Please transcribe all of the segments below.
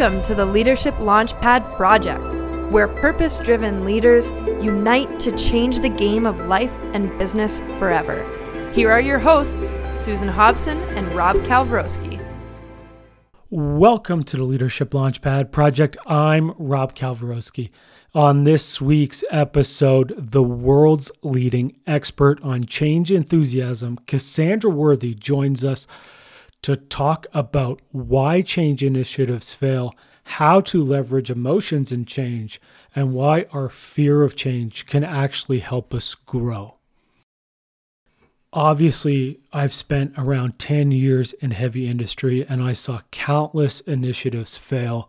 Welcome to the Leadership Launchpad Project, where purpose driven leaders unite to change the game of life and business forever. Here are your hosts, Susan Hobson and Rob Kalwarowski. Welcome to the Leadership Launchpad Project. I'm Rob Kalwarowski. On this week's episode, the world's leading expert on change enthusiasm, Cassandra Worthy, joins us to talk about why change initiatives fail, how to leverage emotions in change, and why our fear of change can actually help us grow. Obviously, I've spent around 10 years in heavy industry and I saw countless initiatives fail.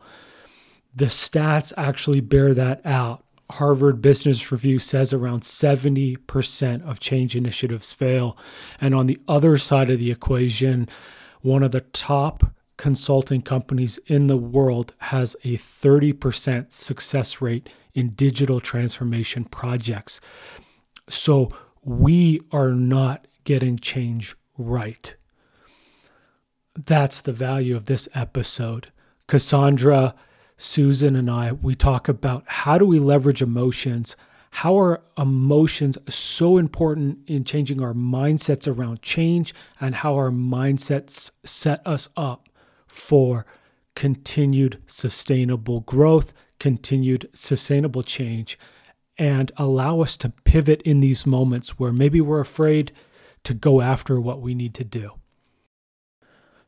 The stats actually bear that out. Harvard Business Review says around 70% of change initiatives fail. And on the other side of the equation, one of the top consulting companies in the world has a 30% success rate in digital transformation projects. So we are not getting change right. That's the value of this episode. Cassandra, Susan, and I, we talk about how do we leverage emotions how are emotions so important in changing our mindsets around change and how our mindsets set us up for continued sustainable growth, continued sustainable change, and allow us to pivot in these moments where maybe we're afraid to go after what we need to do.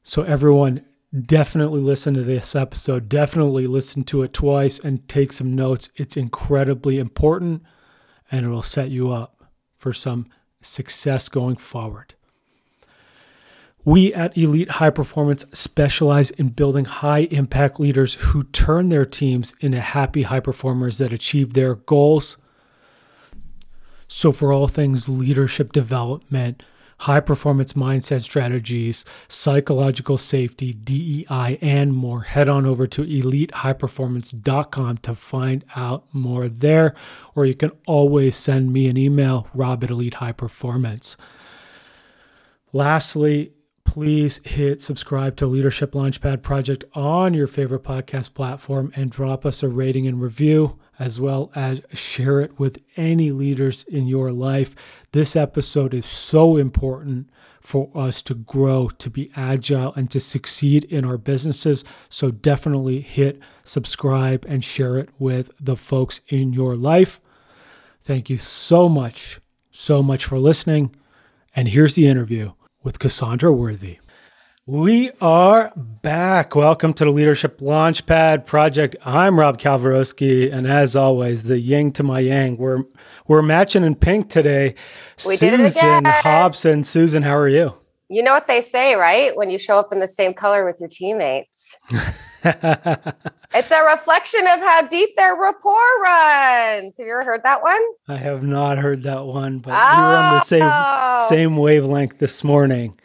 So, everyone, definitely listen to this episode. Definitely listen to it twice and take some notes. It's incredibly important and it will set you up for some success going forward. We at Elite High Performance specialize in building high impact leaders who turn their teams into happy high performers that achieve their goals. So, for all things leadership development, high performance mindset strategies, psychological safety, DEI, and more, head on over to elitehighperformance.com to find out more there. Or you can always send me an email, rob at Elite High Performance. Lastly, please hit subscribe to Leadership Launchpad Project on your favorite podcast platform and drop us a rating and review as well as share it with any leaders in your life. This episode is so important for us to grow, to be agile, and to succeed in our businesses. So definitely hit subscribe and share it with the folks in your life. Thank you so much, so much for listening. And here's the interview with Cassandra Worthy. We are back. Welcome to the Leadership Launchpad Project. I'm Rob Kalwarowski, and as always, the yin to my yang. We're we're matching in pink today. We Susan did it again. Hobson. Susan, how are you? You know what they say, right? When you show up in the same color with your teammates, it's a reflection of how deep their rapport runs. Have you ever heard that one? I have not heard that one, but oh. we were on the same Oh. same wavelength this morning.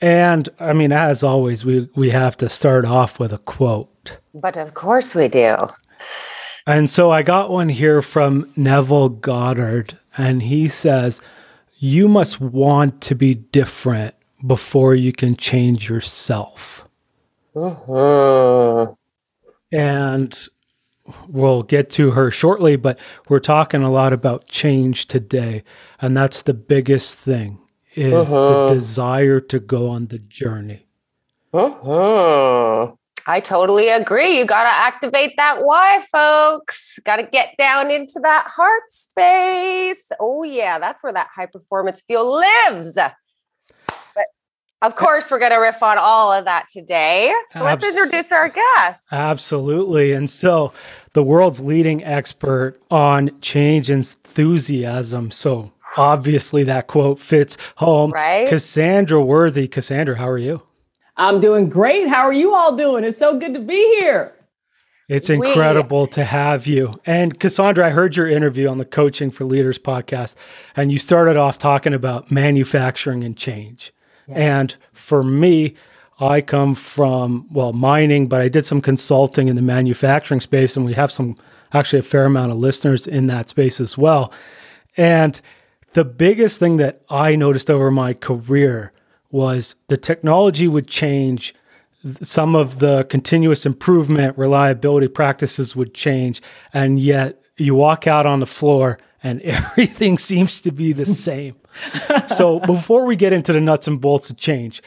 And I mean, as always, we we have to start off with a quote. But of course we do. And so I got one here from Neville Goddard, and he says, You must want to be different before you can change yourself. Mhm. And we'll get to her shortly, but we're talking a lot about change today. And that's the biggest thing is the Mhm. desire to go on the journey. Mhm. I totally agree. You got to activate that why, folks. Got to get down into that heart space. Oh, yeah, that's where that high performance fuel lives. But of course, we're going to riff on all of that today. So let's Abs- introduce our guest. Absolutely. And so the world's leading expert on change enthusiasm. So obviously that quote fits home. Right? Cassandra Worthy. Cassandra, how are you? I'm doing great. How are you all doing? It's so good to be here. It's We- incredible to have you. And Cassandra, I heard your interview on the Coaching for Leaders podcast, and you started off talking about manufacturing and change. And for me, I come from, well, mining, but I did some consulting in the manufacturing space, and we have some actually a fair amount of listeners in that space as well. And the biggest thing that I noticed over my career was the technology would change, some of the continuous improvement reliability practices would change and yet you walk out on the floor and everything seems to be the same so before we get into the nuts and bolts of change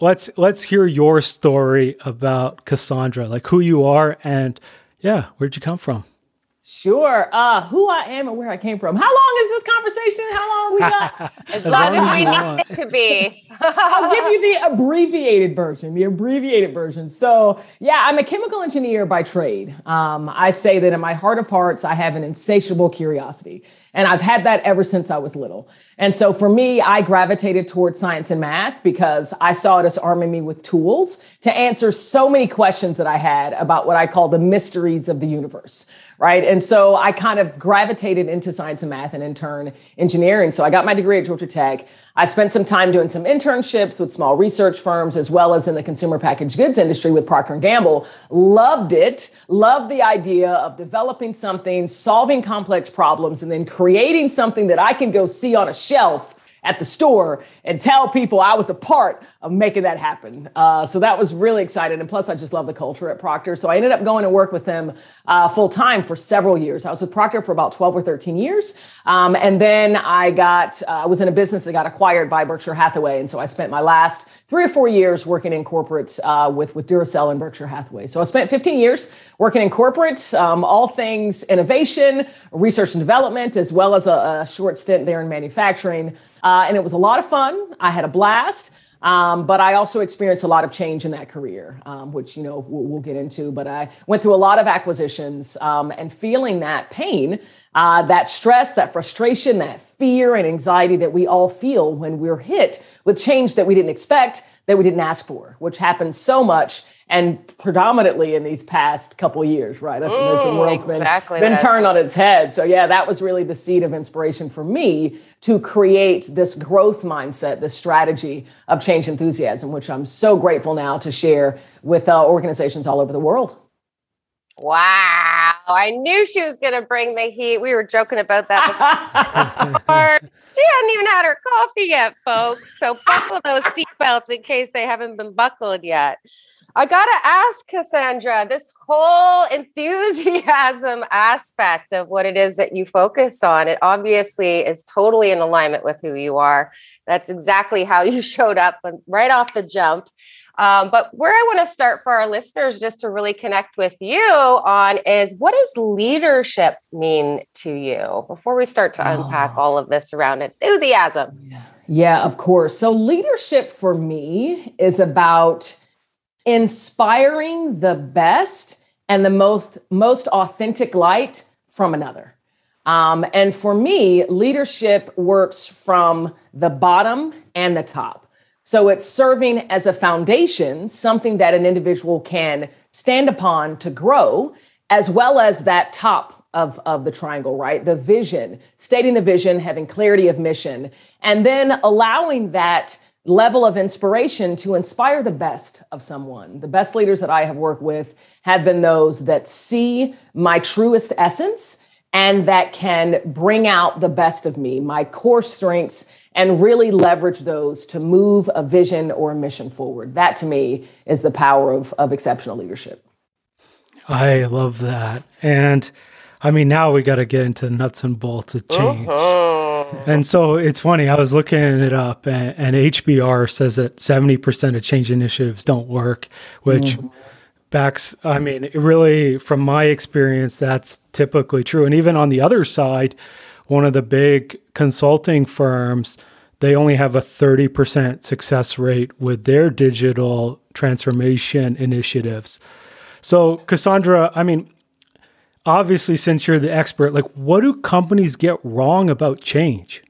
let's let's hear your story about cassandra like who you are and yeah where'd you come from Sure. Uh, who I am and where I came from. How long is this conversation? How long we got? as, as long, long, as we need it to be. I'll give you the abbreviated version. The abbreviated version. So, yeah, I'm a chemical engineer by trade. Um, I say that in my heart of hearts, I have an insatiable curiosity. And I've had that ever since I was little. And so for me, I gravitated towards science and math because I saw it as arming me with tools to answer so many questions that I had about what I call the mysteries of the universe. Right. And so I kind of gravitated into science and math and in turn engineering. So I got my degree at Georgia Tech. I spent some time doing some internships with small research firms as well as in the consumer packaged goods industry with Procter & Gamble. Loved it. Loved the idea of developing something, solving complex problems and then creating something that I can go see on a shelf at the store and tell people I was a part of making that happen. Uh, so that was really exciting. And plus, I just love the culture at Procter. So I ended up going to work with them uh, full time for several years. I was with Procter for about 12 or 13 years. Um, and then I got, uh, I was in a business that got acquired by Berkshire Hathaway. And so I spent my last three or four years working in corporates uh, with, with Duracell and Berkshire Hathaway. So I spent 15 years working in corporates, um, all things innovation, research and development, as well as a, a short stint there in manufacturing. Uh, and it was a lot of fun. I had a blast. Um, but I also experienced a lot of change in that career, um, which you know we'll, we'll, get into. But I went through a lot of acquisitions um, and feeling that pain, uh, that stress, that frustration, that fear and anxiety that we all feel when we're hit with change that we didn't expect, that we didn't ask for, which happens so much and predominantly in these past couple years, right? Mm, as the world's exactly been, been turned on its head. So yeah, that was really the seed of inspiration for me to create this growth mindset, this strategy of change enthusiasm, which I'm so grateful now to share with uh, organizations all over the world. Wow. I knew she was going to bring the heat. We were joking about that before. she hadn't even had her coffee yet, folks. So buckle those seatbelts in case they haven't been buckled yet. I got to ask Cassandra this whole enthusiasm aspect of what it is that you focus on. It obviously is totally in alignment with who you are. That's exactly how you showed up right off the jump. Um, but where I want to start for our listeners, just to really connect with you on, is what does leadership mean to you? Before we start to unpack oh. all of this around enthusiasm. Yeah. yeah, of course. So, leadership for me is about inspiring the best and the most most authentic light from another. Um, and for me, leadership works from the bottom and the top. So it's serving as a foundation, something that an individual can stand upon to grow, as well as that top of, of the triangle, right? The vision, stating the vision, having clarity of mission, and then allowing that level of inspiration to inspire the best of someone. The best leaders that I have worked with have been those that see my truest essence and that can bring out the best of me, my core strengths, and really leverage those to move a vision or a mission forward. That to me is the power of, of exceptional leadership. I love that. And I mean, now we got to get into nuts and bolts of change. Uh-huh. And so it's funny. I was looking it up, and, and HBR says that seventy percent of change initiatives don't work, which mm. backs. I mean, really, from my experience, that's typically true. And even on the other side, one of the big consulting firms, they only have a thirty percent success rate with their digital transformation initiatives. So, Cassandra, I mean, obviously, since you're the expert, like what do companies get wrong about change?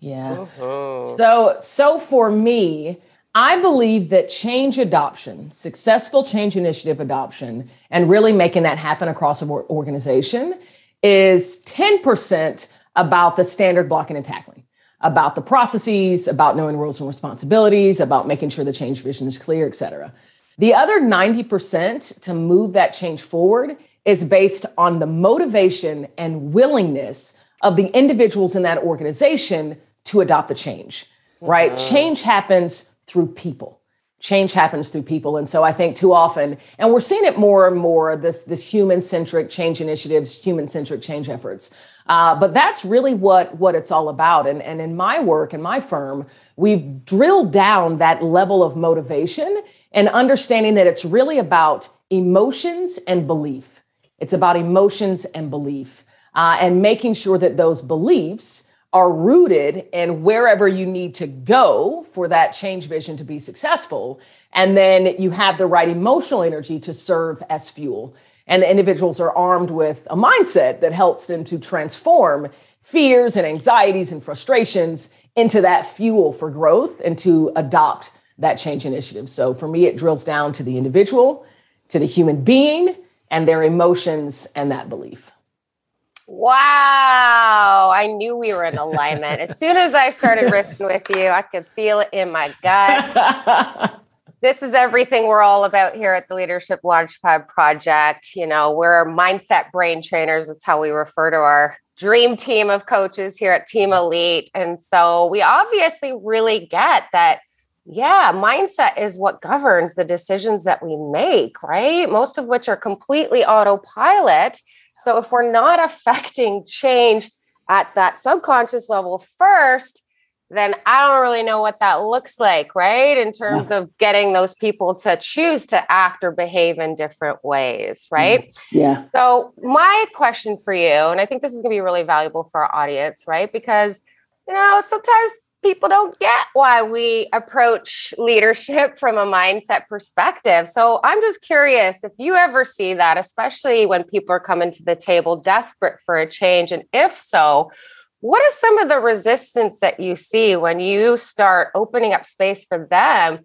Yeah. Uh-huh. So, so for me, I believe that change adoption, successful change initiative adoption, and really making that happen across an organization is 10% about the standard blocking and tackling, about the processes, about knowing roles and responsibilities, about making sure the change vision is clear, et cetera. The other 90% to move that change forward is based on the motivation and willingness of the individuals in that organization to adopt the change, right? Mm-hmm. Change happens through people. change happens through people and so i think too often and we're seeing it more and more this this human centric change initiatives human centric change efforts uh, but that's really what what it's all about and and in my work in my firm we've drilled down that level of motivation and understanding that it's really about emotions and belief it's about emotions and belief uh, and making sure that those beliefs are rooted in wherever you need to go for that change vision to be successful. And then you have the right emotional energy to serve as fuel. And the individuals are armed with a mindset that helps them to transform fears and anxieties and frustrations into that fuel for growth and to adopt that change initiative. So for me, it drills down to the individual, to the human being, and their emotions and that belief. Wow. I knew we were in alignment. as soon as I started riffing with you, I could feel it in my gut. this is everything we're all about here at the Leadership Launchpad Project. You know, we're mindset brain trainers. That's how we refer to our dream team of coaches here at Team Elite. And so we obviously really get that yeah, mindset is what governs the decisions that we make, right? Most of which are completely autopilot. So if we're not affecting change at that subconscious level first, then I don't really know what that looks like, right? In terms yeah. of getting those people to choose to act or behave in different ways, right? Mm, yeah. So, my question for you, and I think this is going to be really valuable for our audience, right? Because, you know, sometimes people don't get why we approach leadership from a mindset perspective. So I'm just curious if you ever see that, especially when people are coming to the table desperate for a change. And if so, what is some of the resistance that you see when you start opening up space for them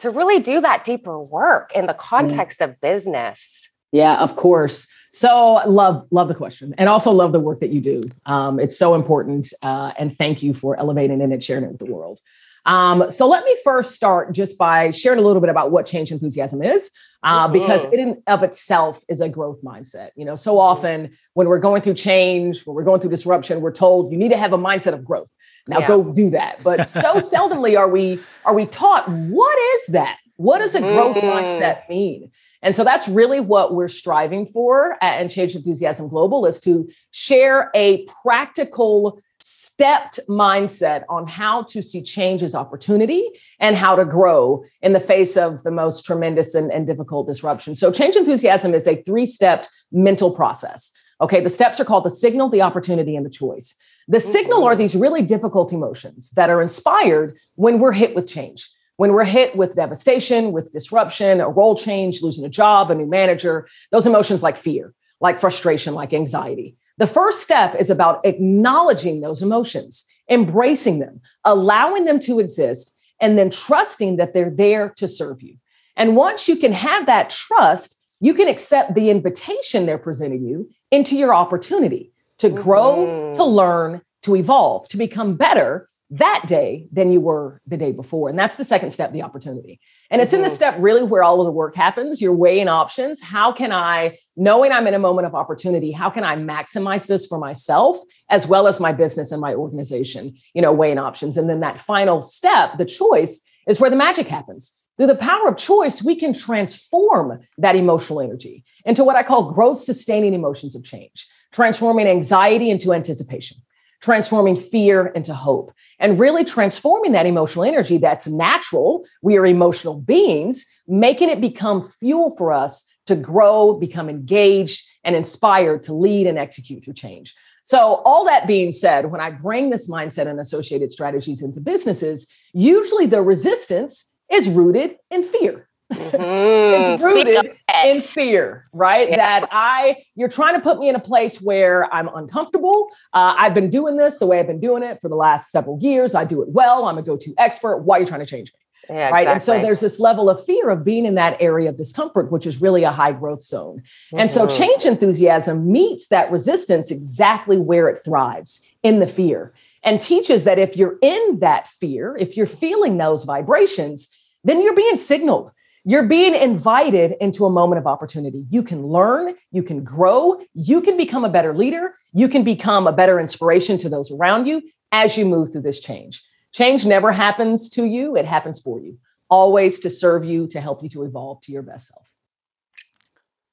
to really do that deeper work in the mm. context of business? Yeah, of course. So love love the question, and also love the work that you do. Um, it's so important, uh, and thank you for elevating it and sharing it with the world. Um, so let me first start just by sharing a little bit about what change enthusiasm is, uh, mm-hmm. because it in of itself is a growth mindset. You know, so often when we're going through change, when we're going through disruption, we're told you need to have a mindset of growth. Now yeah. go do that. But so seldomly are we are we taught what is that? What does a growth mm-hmm. mindset mean? And so that's really what we're striving for at Change Enthusiasm Global is to share a practical stepped mindset on how to see change as opportunity and how to grow in the face of the most tremendous and, and difficult disruption. So change enthusiasm is a three-stepped mental process. Okay, the steps are called the signal, the opportunity, and the choice. The signal are mm-hmm. these really difficult emotions that are inspired when we're hit with change when we're hit with devastation, with disruption, a role change, losing a job, a new manager, those emotions like fear, like frustration, like anxiety. The first step is about acknowledging those emotions, embracing them, allowing them to exist, and then trusting that they're there to serve you. And once you can have that trust, you can accept the invitation they're presenting you into your opportunity to grow, mm-hmm. to learn, to evolve, to become better, that day than you were the day before. And that's the second step, the opportunity. And it's mm-hmm. in the mm-hmm. step really where all of the work happens. You're weighing options. How can I, knowing I'm in a moment of opportunity, how can I maximize this for myself as well as my business and my organization? You know, weighing options. And then that final step, the choice, is where the magic happens. Through the power of choice, we can transform that emotional energy into what I call growth sustaining emotions of change, transforming anxiety into anticipation transforming fear into hope and really transforming that emotional energy that's natural. We are emotional beings, making it become fuel for us to grow, become engaged, and inspired to lead and execute through change. So, all that being said, when I bring this mindset and associated strategies into businesses, usually the resistance is rooted in fear. Mm-hmm. rooted in fear, right? Yeah. That I, you're trying to put me in a place where I'm uncomfortable. Uh, I've been doing this the way I've been doing it for the last several years. I do it well. I'm a go to expert. Why are you trying to change me? Yeah, right. Exactly. And so there's this level of fear of being in that area of discomfort, which is really a high growth zone. Mm-hmm. And so mm-hmm. change enthusiasm meets that resistance exactly where it thrives in the fear and teaches that if you're in that fear, if you're feeling those vibrations, then you're being signaled you're being invited into a moment of opportunity. You can learn, you can grow, you can become a better leader, you can become a better inspiration to those around you as you move through this change. Change never happens to you, it happens for you. always to serve you, to help you to evolve to your best self.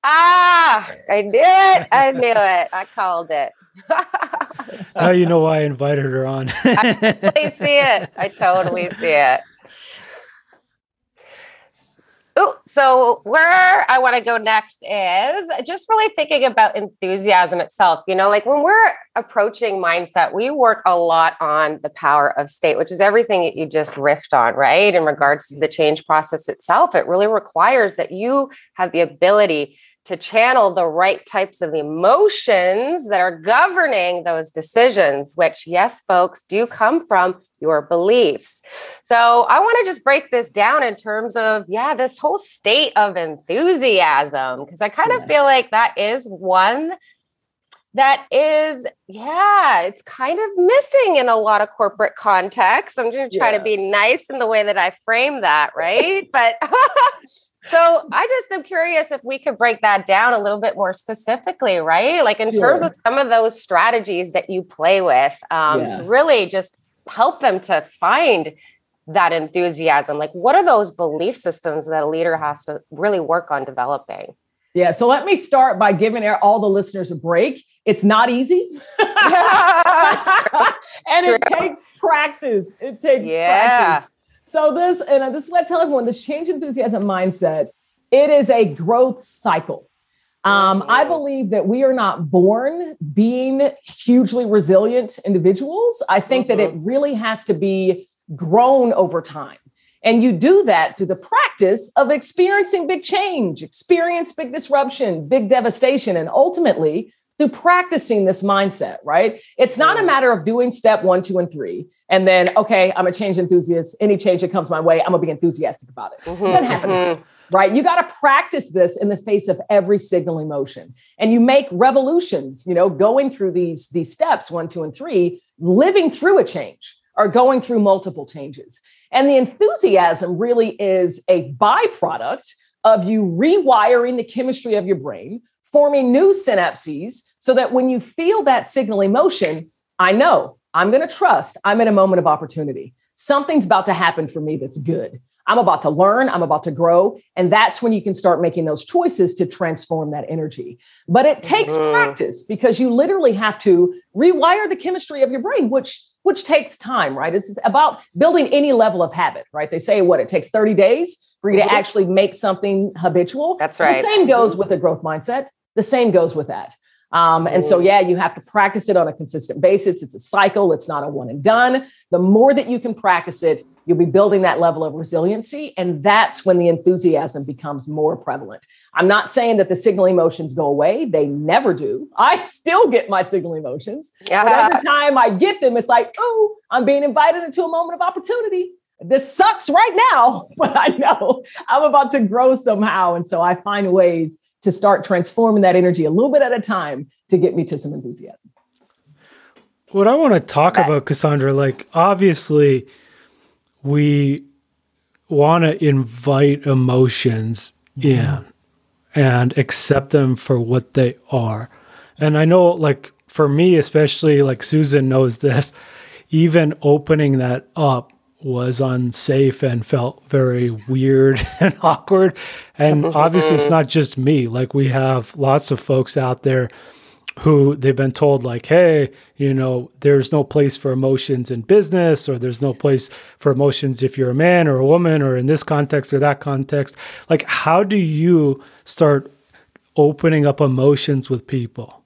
Ah, I knew it. I knew it. I called it. now you know why I invited her on. I totally see it. I totally see it. Ooh, so where I want to go next is just really thinking about enthusiasm itself. You know, like when we're approaching mindset, we work a lot on the power of state, which is everything that you just riffed on, right? In regards to the change process itself, it really requires that you have the ability to channel the right types of emotions that are governing those decisions, which, yes, folks, do come from your beliefs. So, I want to just break this down in terms of, yeah, this whole state of enthusiasm, because I kind of feel like that is one that is, yeah, it's kind of missing in a lot of corporate contexts. I'm going to try yeah. to be nice in the way that I frame that, right? but So I just am curious if we could break that down a little bit more specifically, right? Like in sure. terms of some of those strategies that you play with um, yeah. to really just help them to find that enthusiasm. Like, what are those belief systems that a leader has to really work on developing? Yeah, so let me start by giving all the listeners a break. It's not easy. and True. it takes practice. It takes yeah. practice. So this, and this is what I tell everyone: this change enthusiasm mindset. It is a growth cycle. Um, I believe that we are not born being hugely resilient individuals. I think mm-hmm. that it mm-hmm. really has to be grown over time. And you do that through the practice of experiencing big change, experience big disruption, big devastation, and ultimately through practicing this mindset, right? It's not a mm-hmm. matter of doing step one, two, and three, and then, okay, I'm a change enthusiast. Any change that comes my way, I'm gonna be enthusiastic about it. Mm-hmm, it doesn't happen. Mm-hmm. Right. You got to practice this in the face of every signal emotion. And you make revolutions, you know, going through these, these steps, one, two, and three, living through a change or going through multiple changes. And the enthusiasm really is a byproduct of you rewiring the chemistry of your brain, forming new synapses so that when you feel that signal emotion, I know I'm going to trust I'm in a moment of opportunity. Something's about to happen for me that's good. I'm about to learn, I'm about to grow. And that's when you can start making those choices to transform that energy. But it takes mm-hmm. practice because you literally have to rewire the chemistry of your brain, which which takes time, right? It's about building any level of habit, right? They say what it takes 30 days for you to mm-hmm. actually make something habitual. That's right. The same goes with the growth mindset. The same goes with that. Um, and so, yeah, you have to practice it on a consistent basis. It's a cycle, it's not a one and done. The more that you can practice it, you'll be building that level of resiliency. And that's when the enthusiasm becomes more prevalent. I'm not saying that the signal emotions go away, they never do. I still get my signal emotions. Yeah. But every time I get them, it's like, oh, I'm being invited into a moment of opportunity. This sucks right now, but I know I'm about to grow somehow. And so I find ways to start transforming that energy a little bit at a time to get me to some enthusiasm. What I want to talk about, Cassandra, like obviously we want to invite emotions mm-hmm. in and accept them for what they are. And I know, like, for me, especially, like Susan knows this, even opening that up was unsafe and felt very weird and awkward. And mm-hmm, obviously, it's mm-hmm. not just me. Like, we have lots of folks out there who they've been told, like, hey, you know, there's no place for emotions in business, or there's no place for emotions if you're a man or a woman, or in this context or that context. Like, how do you start opening up emotions with people?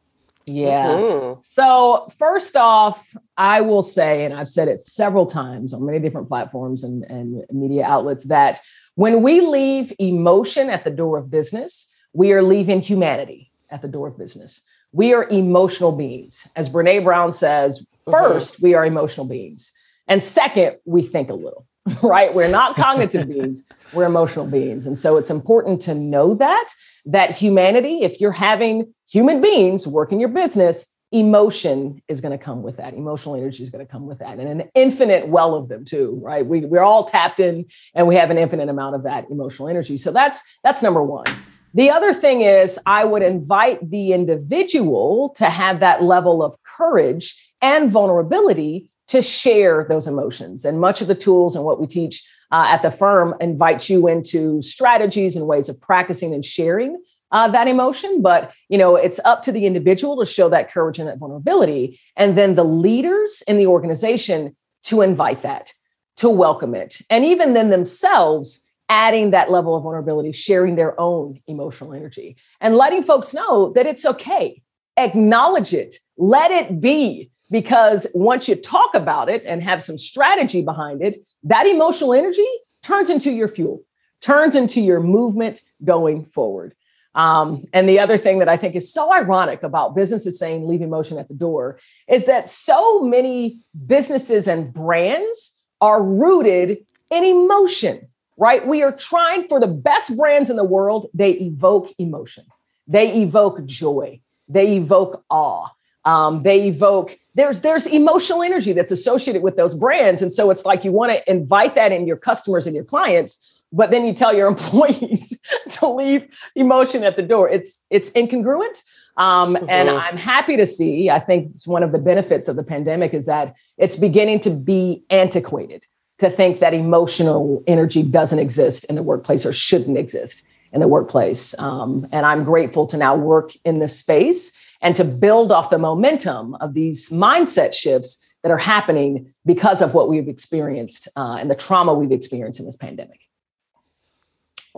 Yeah. Mm-hmm. So, first off, I will say, and I've said it several times on many different platforms and, and media outlets, that when we leave emotion at the door of business, we are leaving humanity at the door of business. We are emotional beings. As Brene Brown says, 1st mm-hmm. we are emotional beings. And second, we think a little, right? We're not cognitive beings, we're emotional beings. And so it's important to know that, that humanity, if you're having human beings work in your business, emotion is going to come with that. Emotional energy is going to come with that. And an infinite well of them too, right? We, we're all tapped in and we have an infinite amount of that emotional energy. So that's that's number one. The other thing is I would invite the individual to have that level of courage and vulnerability to share those emotions. And much of the tools and what we teach uh, at the firm invite you into strategies and ways of practicing and sharing uh, that emotion. But you know it's up to the individual to show that courage and that vulnerability. And then the leaders in the organization to invite that to welcome it. And even then themselves adding that level of vulnerability sharing their own emotional energy. And letting folks know that it's okay. Acknowledge it. Let it be because once you talk about it and have some strategy behind it that emotional energy turns into your fuel turns into your movement going forward um, and the other thing that I think is so ironic about businesses saying leave emotion at the door is that so many businesses and brands are rooted in emotion, right? We are trying for the best brands in the world, they evoke emotion, they evoke joy, they evoke awe. Um, they evoke there's there's emotional energy that's associated with those brands and so it's like you want to invite that in your customers and your clients but then you tell your employees to leave emotion at the door. It's it's incongruent. Um, mm-hmm. And I'm happy to see. I think it's one of the benefits of the pandemic is that it's beginning to be antiquated to think that emotional energy doesn't exist in the workplace or shouldn't exist in the workplace. Um, and I'm grateful to now work in this space and to build off the momentum of these mindset shifts that are happening because of what we've experienced uh, and the trauma we've experienced in this pandemic.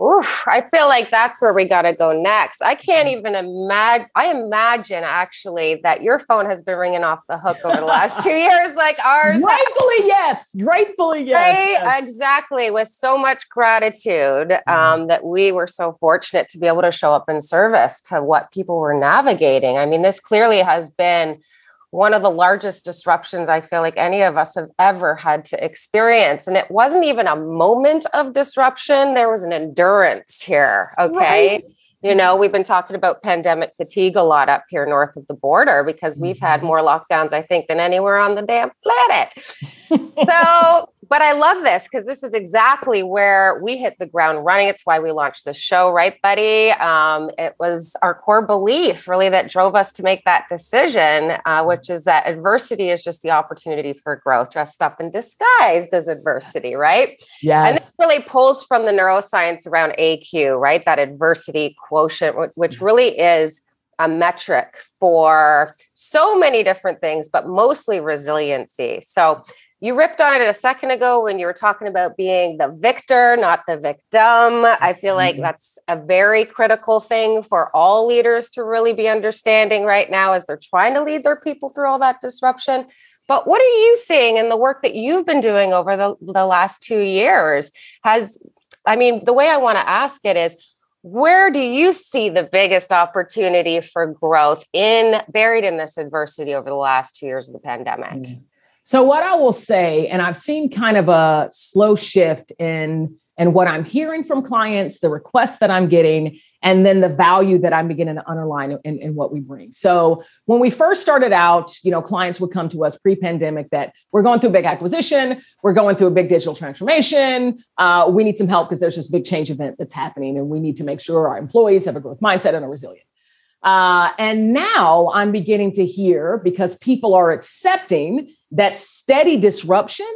Oof, I feel like that's where we got to go next. I can't mm. even imagine. I imagine actually that your phone has been ringing off the hook over the last two years, like ours. Gratefully, yes. Gratefully, yes. Right? Exactly. With so much gratitude mm-hmm. um, that we were so fortunate to be able to show up in service to what people were navigating. I mean, this clearly has been one of the largest disruptions I feel like any of us have ever had to experience. And it wasn't even a moment of disruption, there was an endurance here. Okay. Right. You know, we've been talking about pandemic fatigue a lot up here north of the border because we've had mm-hmm. more lockdowns, I think, than anywhere on the damn planet. so but I love this because this is exactly where we hit the ground running. It's why we launched the show, right, buddy? Um, it was our core belief really that drove us to make that decision, uh, which is that adversity is just the opportunity for growth, dressed up and disguised as adversity, right? Yeah. And this really pulls from the neuroscience around AQ, right? That adversity quotient, which really is a metric for so many different things, but mostly resiliency. So you ripped on it a second ago when you were talking about being the victor, not the victim. I feel like mm-hmm. that's a very critical thing for all leaders to really be understanding right now as they're trying to lead their people through all that disruption. But what are you seeing in the work that you've been doing over the, the last two years? Has, I mean, the way I want to ask it is, where do you see the biggest opportunity for growth in buried in this adversity over the last two years of the pandemic? Mm-hmm. So what I will say, and I've seen kind of a slow shift in and what I'm hearing from clients, the requests that I'm getting, and then the value that I'm beginning to underline in, in, what we bring. So when we first started out, you know, clients would come to us pre-pandemic that we're going through a big acquisition, we're going through a big digital transformation, uh, we need some help because there's this big change event that's happening, and we need to make sure our employees have a growth mindset and are resilient. Uh, and now I'm beginning to hear because people are accepting that steady disruption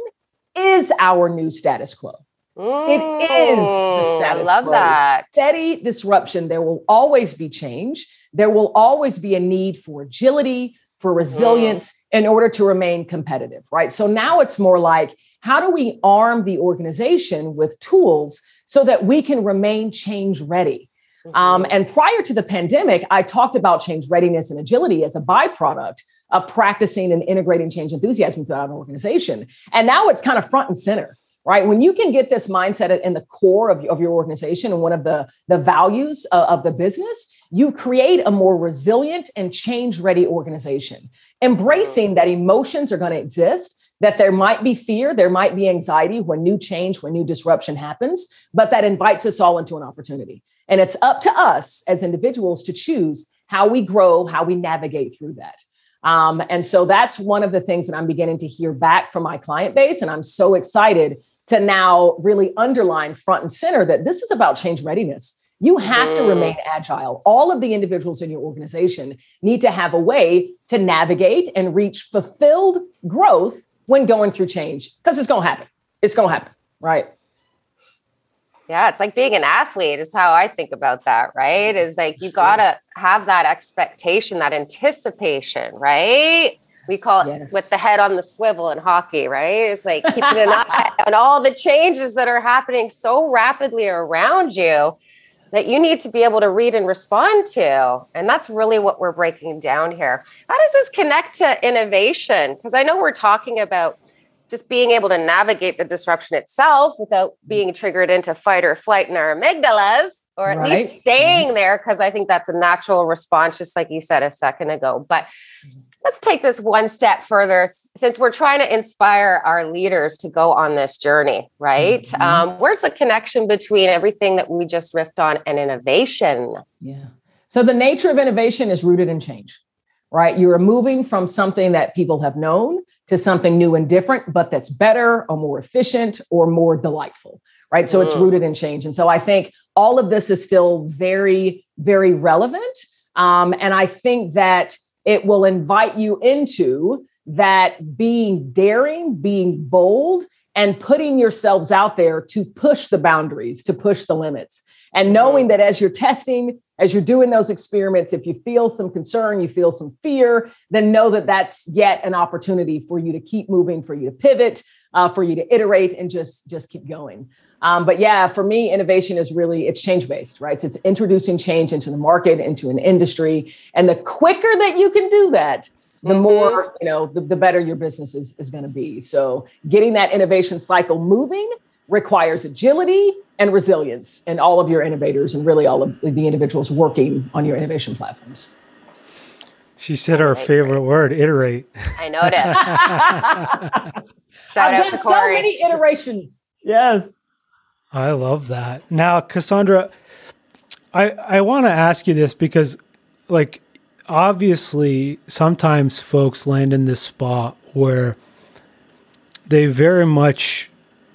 is our new status quo. Mm, it is the status I love quo. that. Steady disruption. There will always be change. There will always be a need for agility, for resilience mm. in order to remain competitive, right? So now it's more like how do we arm the organization with tools so that we can remain change ready? Mm-hmm. Um, and prior to the pandemic, I talked about change readiness and agility as a byproduct of practicing and integrating change enthusiasm throughout an organization. And now it's kind of front and center, right? When you can get this mindset in the core of, of your organization and one of the, the values of, of the business, you create a more resilient and change ready organization, embracing that emotions are going to exist that there might be fear, there might be anxiety when new change, when new disruption happens, but that invites us all into an opportunity. And it's up to us as individuals to choose how we grow, how we navigate through that. Um, and so that's one of the things that I'm beginning to hear back from my client base. And I'm so excited to now really underline front and center that this is about change readiness. You have mm. to remain agile. All of the individuals in your organization need to have a way to navigate and reach fulfilled growth when going through change because it's going to happen. It's going to happen, right? Yeah, it's like being an athlete, is how I think about that, right? Is like you got to have that expectation, that anticipation, right? We call it yes. with the head on the swivel in hockey, right? It's like keeping an eye on all the changes that are happening so rapidly around you that you need to be able to read and respond to. And that's really what we're breaking down here. How does this connect to innovation? Because I know we're talking about just being able to navigate the disruption itself without being triggered into fight or flight in our amygdalas, or at right. least staying mm-hmm. there, because I think that's a natural response, just like you said a second ago. But let's take this one step further since we're trying to inspire our leaders to go on this journey, right? Mm-hmm. Um, where's the connection between everything that we just riffed on and innovation? Yeah. So the nature of innovation is rooted in change, right? You're moving from something that people have known to something new and different, but that's better or more efficient or more delightful, right? So mm. it's rooted in change. And so I think all of this is still very, very relevant. Um, and I think that it will invite you into that being daring, being bold, and putting yourselves out there to push the boundaries, to push the limits. And knowing that as you're testing, as you're doing those experiments, if you feel some concern, you feel some fear, then know that that's yet an opportunity for you to keep moving, for you to pivot, uh, for you to iterate, and just just keep going. Um, but yeah, for me, innovation is really it's change based, right? So it's introducing change into the market, into an industry, and the quicker that you can do that, the mm-hmm. more you know, the, the better your business is is going to be. So getting that innovation cycle moving requires agility and resilience in all of your innovators and really all of the individuals working on your innovation platforms. She said her favorite word, iterate. I noticed. Shout I've out to Corey. So many iterations. Yes. I love that. Now, Cassandra, I I want to ask you this because like obviously sometimes folks land in this spot where they very much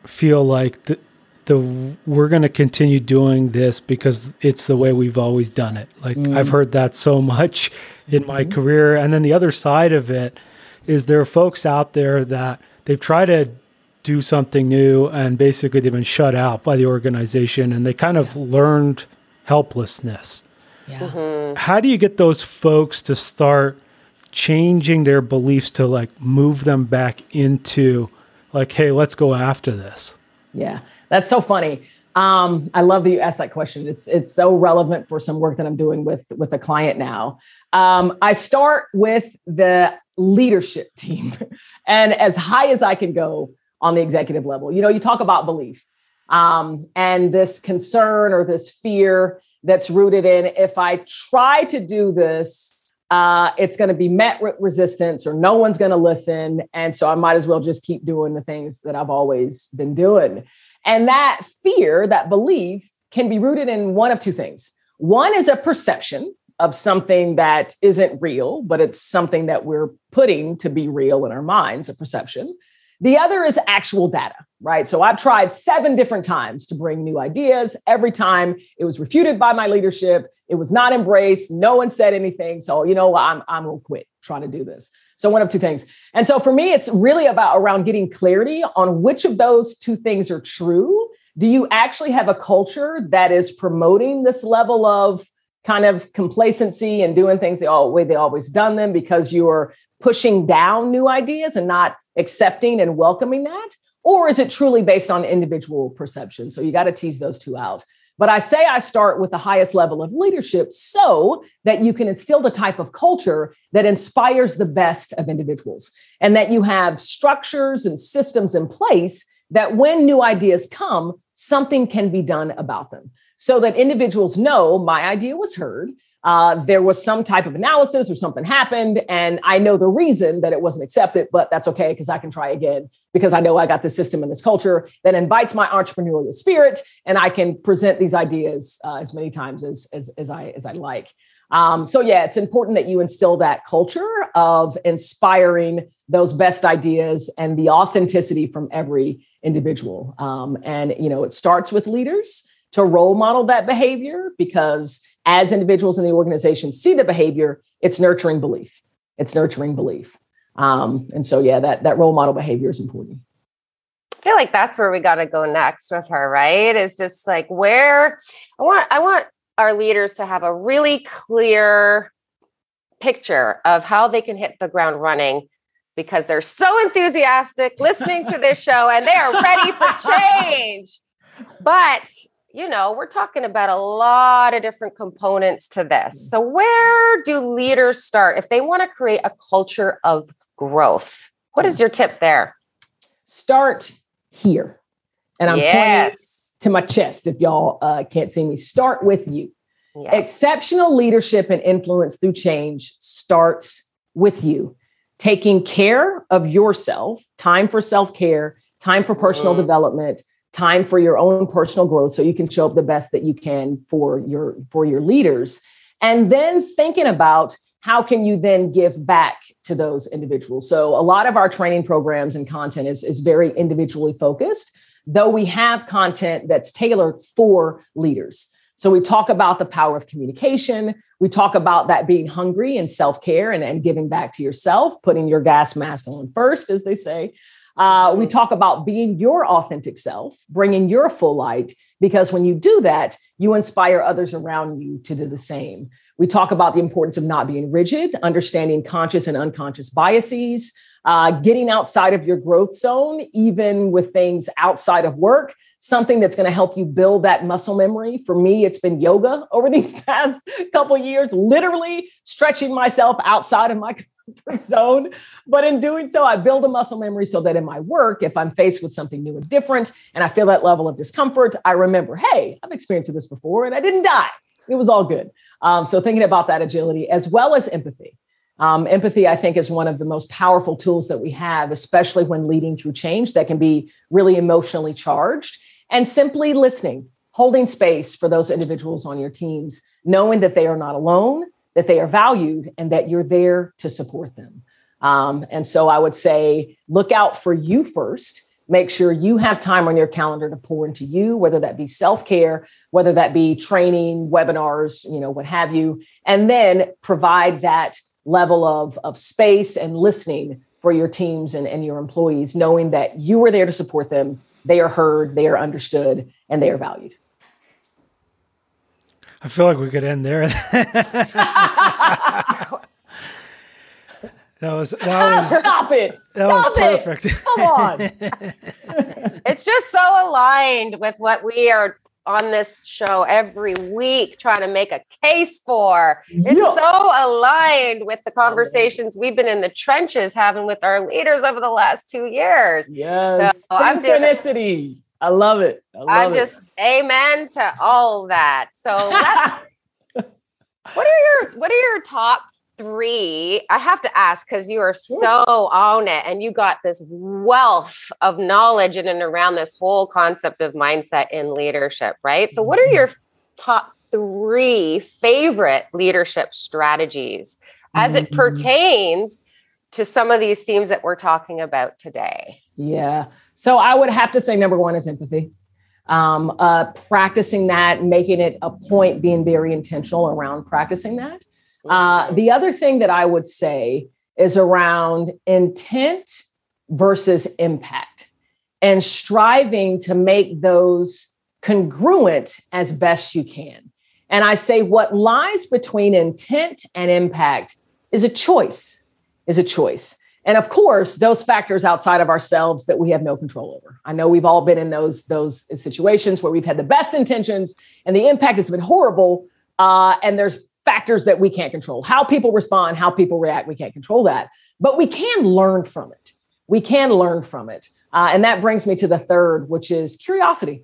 feel like the, the we're going to continue doing this because it's the way we've always done it. Like mm. I've heard that so much in my mm-hmm. career. And then the other side of it is there are folks out there that they've tried to do something new and basically they've been shut out by the organization and they kind of yeah. learned helplessness. Yeah. Mm-hmm. How do you get those folks to start changing their beliefs to like move them back into like, hey, let's go after this? Yeah, that's so funny. Um, I love that you asked that question. It's it's so relevant for some work that I'm doing with with a client now. Um, I start with the leadership team, and as high as I can go on the executive level. You know, you talk about belief um, and this concern or this fear that's rooted in if I try to do this, uh, it's going to be met with resistance or no one's going to listen. And so I might as well just keep doing the things that I've always been doing. And that fear, that belief can be rooted in one of two things. One is a perception of something that isn't real, but it's something that we're putting to be real in our minds, a perception. The other is actual data, right? So I've tried seven different times to bring new ideas. Every time it was refuted by my leadership, it was not embraced. No one said anything. So, you know, I'm, I'm going to quit trying to do this. So, one of two things. And so for me, it's really about around getting clarity on which of those two things are true. Do you actually have a culture that is promoting this level of kind of complacency and doing things the way they always done them because you're pushing down new ideas and not accepting and welcoming that? Or is it truly based on individual perception? So you got to tease those two out. But I say I start with the highest level of leadership so that you can instill the type of culture that inspires the best of individuals and that you have structures and systems in place that when new ideas come, something can be done about them so that individuals know my idea was heard uh, there was some type of analysis or something happened, and I know the reason that it wasn't accepted, but that's okay because I can try again because I know I got this system and this culture that invites my entrepreneurial spirit, and I can present these ideas uh, as many times as, as, as I as I like. Um, so yeah, it's important that you instill that culture of inspiring those best ideas and the authenticity from every individual. Um, and you know, it starts with leaders to role model that behavior because as individuals in the organization see the behavior, it's nurturing belief. It's nurturing belief. Um, and so, yeah, that, that role model behavior is important. I feel like that's where we got to go next with her, right? Is just like where I want I want our leaders to have a really clear picture of how they can hit the ground running because they're so enthusiastic listening to this show and they are ready for change. But, you know, we're talking about a lot of different components to this. So, where do leaders start if they want to create a culture of growth? What is your tip there? Start here. And I'm yes. pointing to my chest if y'all uh, can't see me. Start with you. Yeah. Exceptional leadership and influence through change starts with you. Taking care of yourself, time for self care, time for personal mm-hmm. development, time for your own personal growth so you can show up the best that you can for your for your leaders. And then thinking about how can you then give back to those individuals. So a lot of our training programs and content is, is very individually focused though we have content that's tailored for leaders. So we talk about the power of communication. We talk about that being hungry and self-care and, and giving back to yourself putting your gas mask on first as they say uh, we talk about being your authentic self, bringing your full light, because when you do that, you inspire others around you to do the same. We talk about the importance of not being rigid, understanding conscious and unconscious biases, uh, getting outside of your growth zone, even with things outside of work, something that's going to help you build that muscle memory. For me, it's been yoga over these past couple years, literally stretching myself outside of my zone. But in doing so, I build a muscle memory so that in my work, if I'm faced with something new and different and I feel that level of discomfort, I remember, hey, I've experienced this before and I didn't die. It was all good. Um, so thinking about that agility as well as empathy. Um, empathy, I think, is one of the most powerful tools that we have, especially when leading through change that can be really emotionally charged. And simply listening, holding space for those individuals on your teams, knowing that they are not alone, that they are valued and that you're there to support them. Um, and so I would say look out for you first. Make sure you have time on your calendar to pour into you, whether that be self care, whether that be training, webinars, you know, what have you, and then provide that level of, of space and listening for your teams and, and your employees, knowing that you are there to support them, they are heard, they are understood, and they are valued. I feel like we could end there. that was that was stop it. That stop was perfect. It. Come on. it's just so aligned with what we are on this show every week trying to make a case for. It's yeah. so aligned with the conversations we've been in the trenches having with our leaders over the last two years. Yes. So I'm doing I love it. I love I'm just amen to all that. So what are your what are your top three? I have to ask because you are so on it and you got this wealth of knowledge in and around this whole concept of mindset in leadership, right? So what are your top three favorite leadership strategies as it mm-hmm. pertains to some of these themes that we're talking about today? Yeah. So I would have to say number one is empathy. Um, uh, practicing that, making it a point, being very intentional around practicing that. Uh, the other thing that I would say is around intent versus impact and striving to make those congruent as best you can. And I say what lies between intent and impact is a choice, is a choice. And of course, those factors outside of ourselves that we have no control over. I know we've all been in those those situations where we've had the best intentions and the impact has been horrible. Uh, and there's factors that we can't control. How people respond, how people react, we can't control that. But we can learn from it. We can learn from it. Uh, and that brings me to the third, which is curiosity,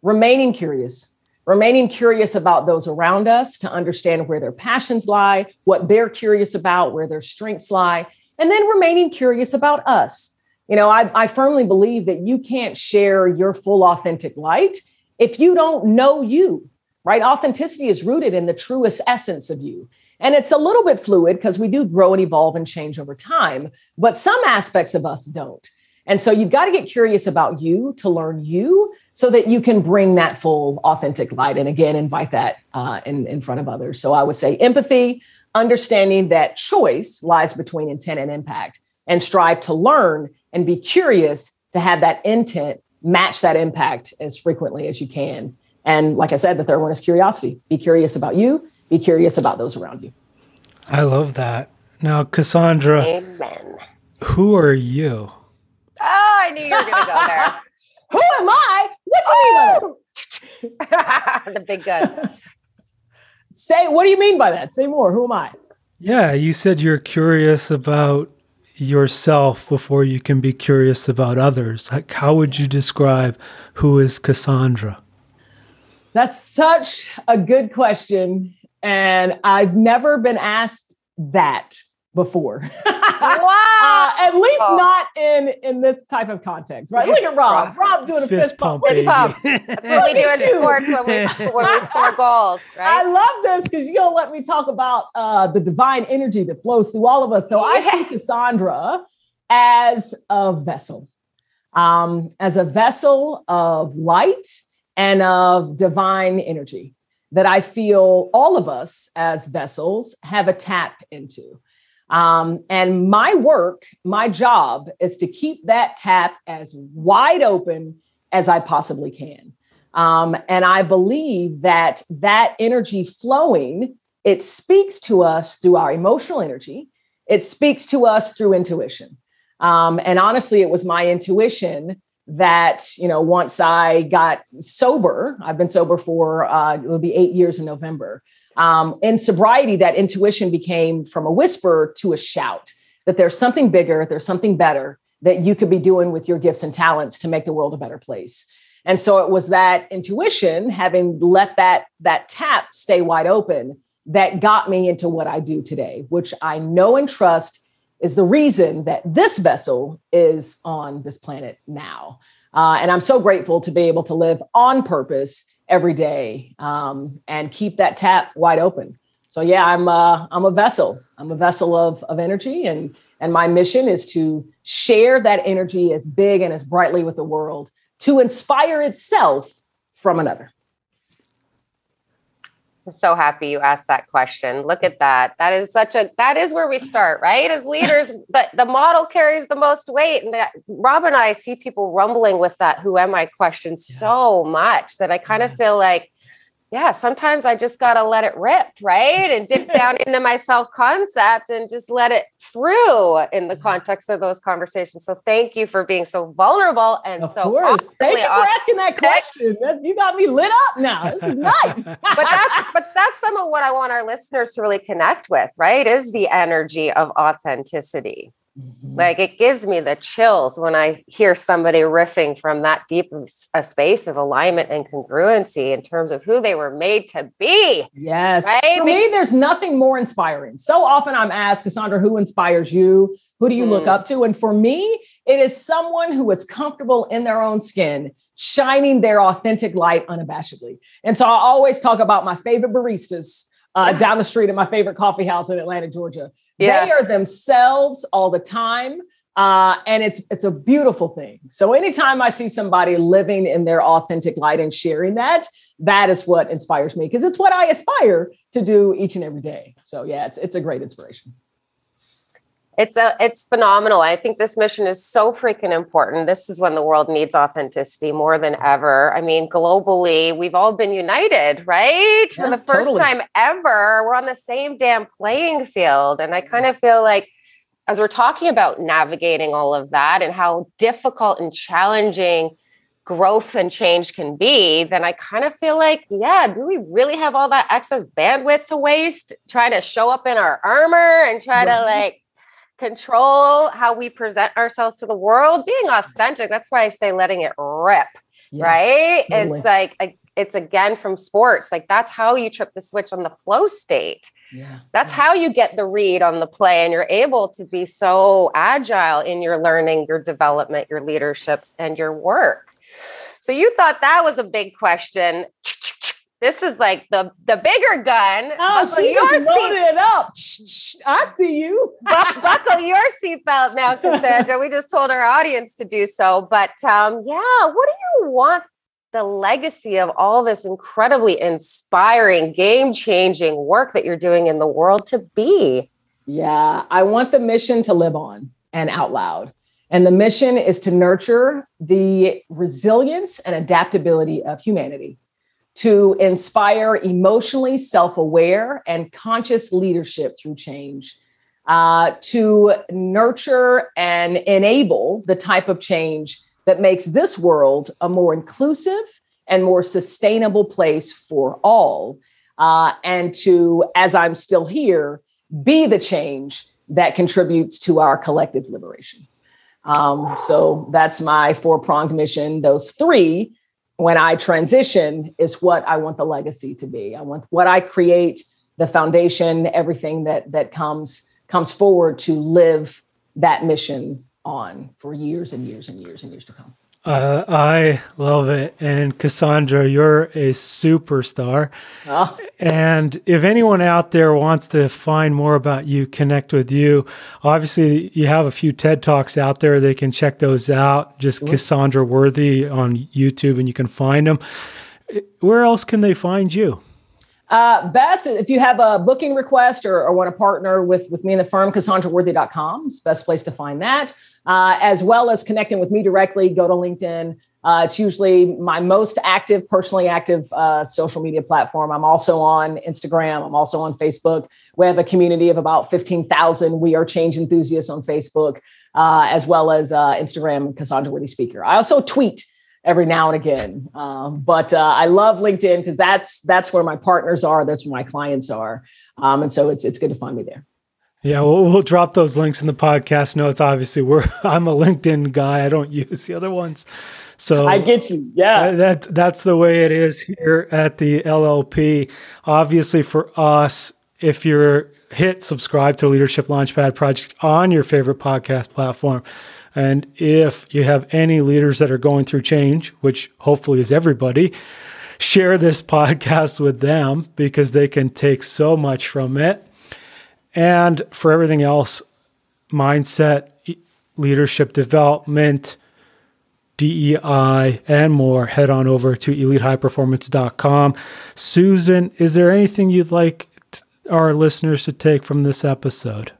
remaining curious, remaining curious about those around us to understand where their passions lie, what they're curious about, where their strengths lie, and then remaining curious about us. You know, I, I firmly believe that you can't share your full authentic light if you don't know you, right? Authenticity is rooted in the truest essence of you. And it's a little bit fluid because we do grow and evolve and change over time, but some aspects of us don't. And so you've got to get curious about you to learn you so that you can bring that full authentic light and again invite that uh, in, in front of others. So I would say empathy, understanding that choice lies between intent and impact, and strive to learn and be curious to have that intent match that impact as frequently as you can. And like I said, the third one is curiosity. Be curious about you, be curious about those around you. I love that. Now, Cassandra, Amen. who are you? Oh, I knew you were going to go there. Who am I? What do you mean? the big guns. Say, what do you mean by that? Say more. Who am I? Yeah, you said you're curious about yourself before you can be curious about others. Like, how would you describe who is Cassandra? That's such a good question. And I've never been asked that before. Wow. Uh, at least not in in this type of context, right? Look at Rob. Rob doing a Fist fist pump. pump, Fist baby. pump. That's what we do in sports when we, when we score goals, I love this because you're gonna let me talk about uh, the divine energy that flows through all of us. So I see Cassandra as a vessel, um, as a vessel of light and of divine energy that I feel all of us as vessels have a tap into. Um, and my work, my job is to keep that tap as wide open as I possibly can. Um, and I believe that that energy flowing, it speaks to us through our emotional energy. It speaks to us through intuition. Um, and honestly, it was my intuition that, you know, once I got sober, I've been sober for, uh, it will be eight years in November. Um, in sobriety, that intuition became from a whisper to a shout that there's something bigger, there's something better that you could be doing with your gifts and talents to make the world a better place. And so it was that intuition, having let that that tap stay wide open, that got me into what I do today, which I know and trust is the reason that this vessel is on this planet now. Uh, and I'm so grateful to be able to live on purpose every day um, and keep that tap wide open. So yeah, I'm uh, I'm a vessel. I'm a vessel of of energy, and and my mission is to share that energy as big and as brightly with the world to inspire itself from another. I'm so happy you asked that question. Look at that. That is such a that is where we start, right? As leaders, but the model carries the most weight. And that, Rob and I see people rumbling with that who am I question so much that I kind of feel like, yeah, sometimes I just gotta let it rip, right? And dip down into my self-concept and just let it through in the mm-hmm. context of those conversations. So thank you for being so vulnerable and Of so course. Thank you for asking that question. That- you got me lit up now. This is nice. but that's but that's some of what I want our listeners to really connect with, right? Is the energy of authenticity. Mhm. Like it gives me the chills when I hear somebody riffing from that deep a space of alignment and congruency in terms of who they were made to be. Yes. Right? For me, there's nothing more inspiring. So often I'm asked, Cassandra, who inspires you? Who do you look Mm. up to? And for me, it is someone who is comfortable in their own skin, shining their authentic light unabashedly. And so I always talk about my favorite baristas uh, down the street at my favorite coffee house in Atlanta, Georgia. Yeah. They are themselves all the time. Uh, and it's it's a beautiful thing. So anytime I see somebody living in their authentic light and sharing that, that is what inspires me because it's what I aspire to do each and every day. So yeah, it's it's a great inspiration. It's a it's phenomenal. I think this mission is so freaking important. This is when the world needs authenticity more than ever. I mean, globally, we've all been united, right? For the first totally. time ever, we're on the same damn playing field. And I kind of feel like as we're talking about navigating all of that and how difficult and challenging growth and change can be, then I kind of feel like, yeah, do we really have all that excess bandwidth to waste trying to show up in our armor and try to like control how we present ourselves to the world? Being authentic, that's why I say letting it rip, Yeah, right? totally. It's like, a- it's again from sports. Like that's how you trip the switch on the flow state. Yeah. That's how you get the read on the play, and you're able to be so agile in your learning, your development, your leadership, and your work. So you thought that was a big question. This is like the the bigger gun. Oh, buckle, she your just seat, it up. I see you. buck- buckle your seatbelt now, Cassandra. we just told our audience to do so. But um, yeah, what do you want the legacy of all this incredibly inspiring, game changing work that you're doing in the world to be? Yeah, I want the mission to live on and out loud. And the mission is to nurture the resilience and adaptability of humanity, to inspire emotionally self aware and conscious leadership through change, uh, to nurture and enable the type of change that makes this world a more inclusive and more sustainable place for all. Uh, and to, as I'm still here, be the change that contributes to our collective liberation. Um, so that's my four pronged mission. Those three, when I transition, is what I want the legacy to be. I want what I create, the foundation, everything that that comes comes forward to live that mission on for years and years and years and years to come. Uh, I love it. And Cassandra, you're a superstar. Oh. And if anyone out there wants to find more about you, connect with you, obviously you have a few TED Talks out there. They can check those out. Just sure. Cassandra Worthy on YouTube, and you can find them. Where else can they find you? Uh, best if you have a booking request or, or want to partner with, with me and the firm, CassandraWorthy.com is best place to find that uh, as well as connecting with me directly. Go to LinkedIn. Uh, it's usually my most active, personally active uh, social media platform. I'm also on Instagram. I'm also on Facebook. We have a community of about 15,000 We Are Change enthusiasts on Facebook, uh, as well as uh, Instagram, Cassandra Worthy Speaker. I also tweet every now and again. Um, but uh, I love LinkedIn because that's that's where my partners are. That's where my clients are, um, and so it's it's good to find me there. Yeah, we'll, we'll drop those links in the podcast notes. Obviously, we're I'm a LinkedIn guy. I don't use the other ones. So I get you. Yeah. That that's the way it is here at the LLP. Obviously for us, if you're hit subscribe to Leadership Launchpad Project on your favorite podcast platform. And if you have any leaders that are going through change, which hopefully is everybody, share this podcast with them because they can take so much from it. And for everything else, mindset, leadership development, DEI, and more, head on over to elitehighperformance.com. Susan, is there anything you'd like our listeners to take from this episode?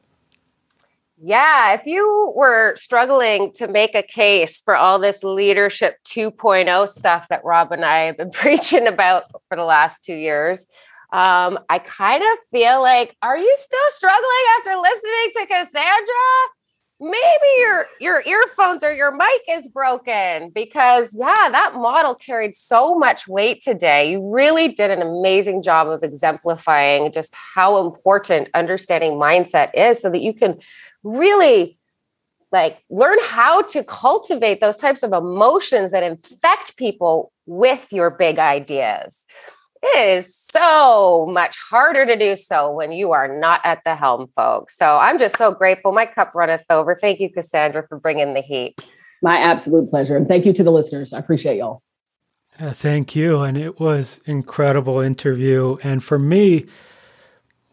Yeah, if you were struggling to make a case for all this leadership 2.0 stuff that Rob and I have been preaching about for the last two years, um, I kind of feel like, are you still struggling after listening to Cassandra? Maybe your your earphones or your mic is broken because yeah, that model carried so much weight today. You really did an amazing job of exemplifying just how important understanding mindset is so that you can really like learn how to cultivate those types of emotions that infect people with your big ideas. It is so much harder to do so when you are not at the helm, folks. So I'm just so grateful. My cup runneth over. Thank you, Cassandra, for bringing the heat. My absolute pleasure. And thank you to the listeners. I appreciate y'all. Yeah, thank you. And it was incredible interview. And for me,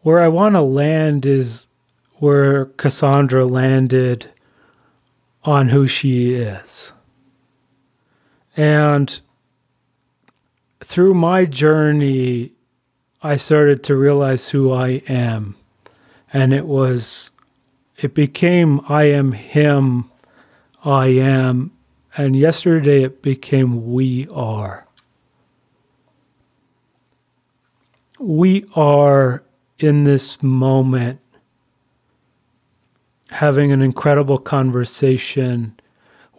where I want to land is where Cassandra landed on who she is. And through my journey, I started to realize who I am. And it was, it became I am him, I am. And yesterday it became we are. We are in this moment having an incredible conversation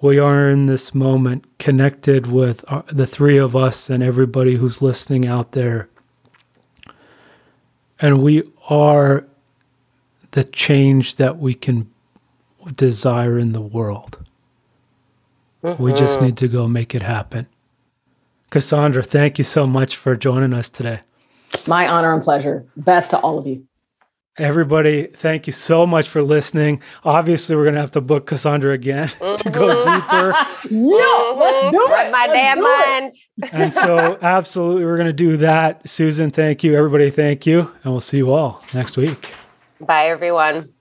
we are in this moment connected with our, the three of us and everybody who's listening out there. And we are the change that we can desire in the world. Mm-hmm. We just need to go make it happen. Cassandra, thank you so much for joining us today. My honor and pleasure. Best to all of you. Everybody, thank you so much for listening. Obviously, we're going to have to book Cassandra again mm-hmm. to go mm-hmm. deeper. yeah, let's do it. My let's damn mind. and so, absolutely, we're going to do that. Susan, thank you. Everybody, thank you. And we'll see you all next week. Bye, everyone.